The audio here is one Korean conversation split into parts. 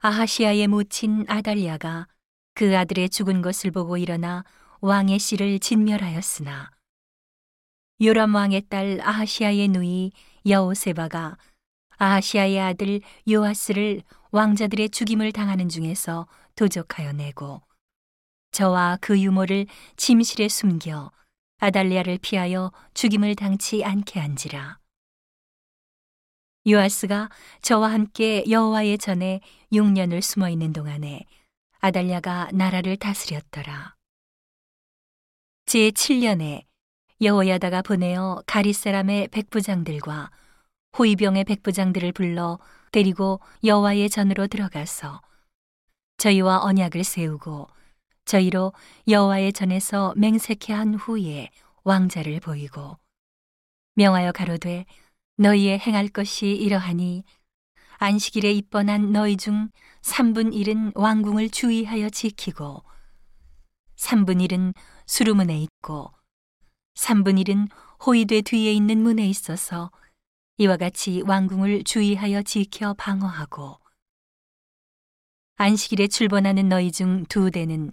아하시아의 모친 아달랴가 그 아들의 죽은 것을 보고 일어나 왕의 씨를 진멸하였으나 요람 왕의 딸 아하시아의 누이 여호세바가 아하시아의 아들 요아스를 왕자들의 죽임을 당하는 중에서 도적하여 내고 저와 그 유모를 침실에 숨겨 아달리아를 피하여 죽임을 당치 않게 한지라. 요아스가 저와 함께 여호와의 전에 6년을 숨어 있는 동안에 아달랴가 나라를 다스렸더라. 제 7년에 여호야다가 보내어 가리 사람의 백부장들과 호위병의 백부장들을 불러 데리고 여호와의 전으로 들어가서 저희와 언약을 세우고 저희로 여호와의 전에서 맹세케 한 후에 왕자를 보이고 명하여 가로되 너희의 행할 것이 이러하니 안식일에 입번한 너희 중 3분 1은 왕궁을 주의하여 지키고 3분 1은 수루문에 있고 3분 1은 호위대 뒤에 있는 문에 있어서 이와 같이 왕궁을 주의하여 지켜 방어하고 안식일에 출번하는 너희 중 두 대는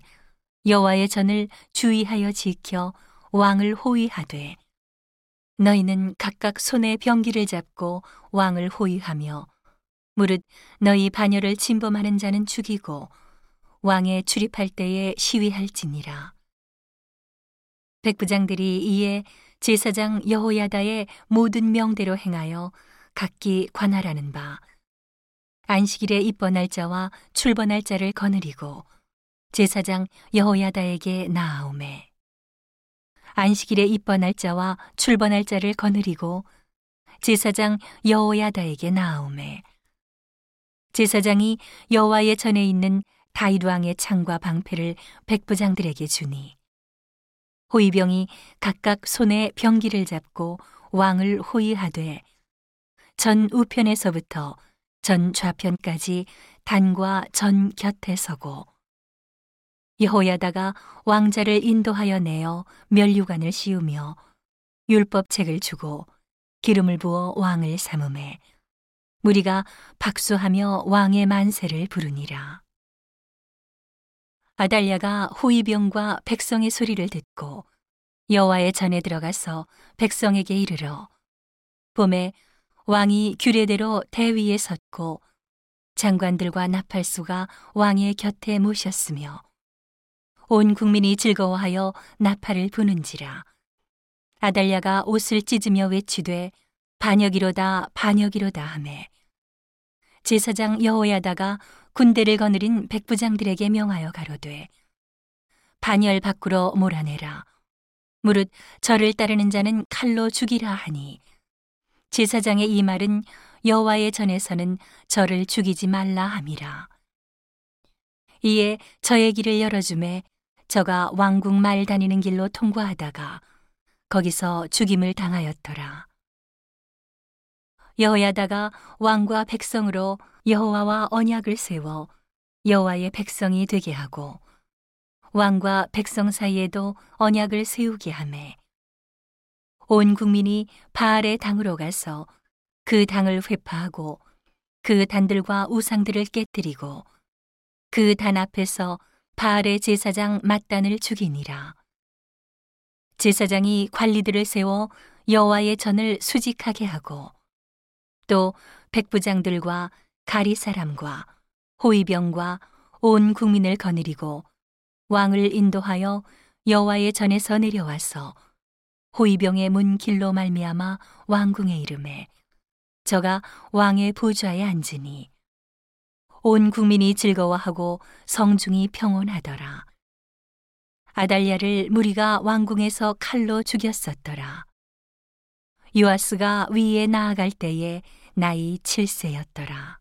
여호와의 전을 주의하여 지켜 왕을 호위하되 너희는 각각 손에 병기를 잡고 왕을 호위하며 무릇 너희 반열을 침범하는 자는 죽이고 왕에 출입할 때에 시위할지니라. 백부장들이 이에 제사장 여호야다의 모든 명대로 행하여 각기 관할하는 바 안식일에 입번할 자와 출번할 자를 거느리고 제사장 여호야다에게 나아오매 안식일에 입번할 자와 출번할 자를 거느리고 제사장 여호야다에게 나아오매. 제사장이 여호와의 전에 있는 다윗 왕의 창과 방패를 백부장들에게 주니 호위병이 각각 손에 병기를 잡고 왕을 호위하되 전 우편에서부터 전 좌편까지 단과 전 곁에 서고 여호야다가 왕자를 인도하여 내어 멸류관을 씌우며 율법책을 주고 기름을 부어 왕을 삼음해 무리가 박수하며 왕의 만세를 부르니라. 아달랴가 호위병과 백성의 소리를 듣고 여호와의 전에 들어가서 백성에게 이르러 봄에 왕이 규례대로 대위에 섰고 장관들과 나팔수가 왕의 곁에 모셨으며 온 국민이 즐거워하여 나팔을 부는지라. 아달랴가 옷을 찢으며 외치되 반역이로다 반역이로다 하매. 제사장 여호야다가 군대를 거느린 백부장들에게 명하여 가로되 반열 밖으로 몰아내라. 무릇 저를 따르는 자는 칼로 죽이라 하니. 제사장의 이 말은 여호와의 전에서는 저를 죽이지 말라 함이라. 이에 저의 길을 열어주매 저가 왕궁 말 다니는 길로 통과하다가 거기서 죽임을 당하였더라. 여호야다가 왕과 백성으로 여호와와 언약을 세워 여호와의 백성이 되게 하고 왕과 백성 사이에도 언약을 세우게 하매 온 국민이 바알의 당으로 가서 그 당을 회파하고 그 단들과 우상들을 깨뜨리고 그 단 앞에서 바알의 제사장 mat단을 죽이니라. 제사장이 관리들을 세워 여호와의 전을 수직하게 하고 또 백부장들과 가리 사람과 호위병과 온 국민을 거느리고 왕을 인도하여 여호와의 전에서 내려와서 호위병의 문 길로 말미암아 왕궁에 이름에 저가 왕의 보좌에 앉으니 온 국민이 즐거워하고 성중이 평온하더라. 아달랴를 무리가 왕궁에서 칼로 죽였었더라. 요아스가 위에 나아갈 때에 나이 7세였더라.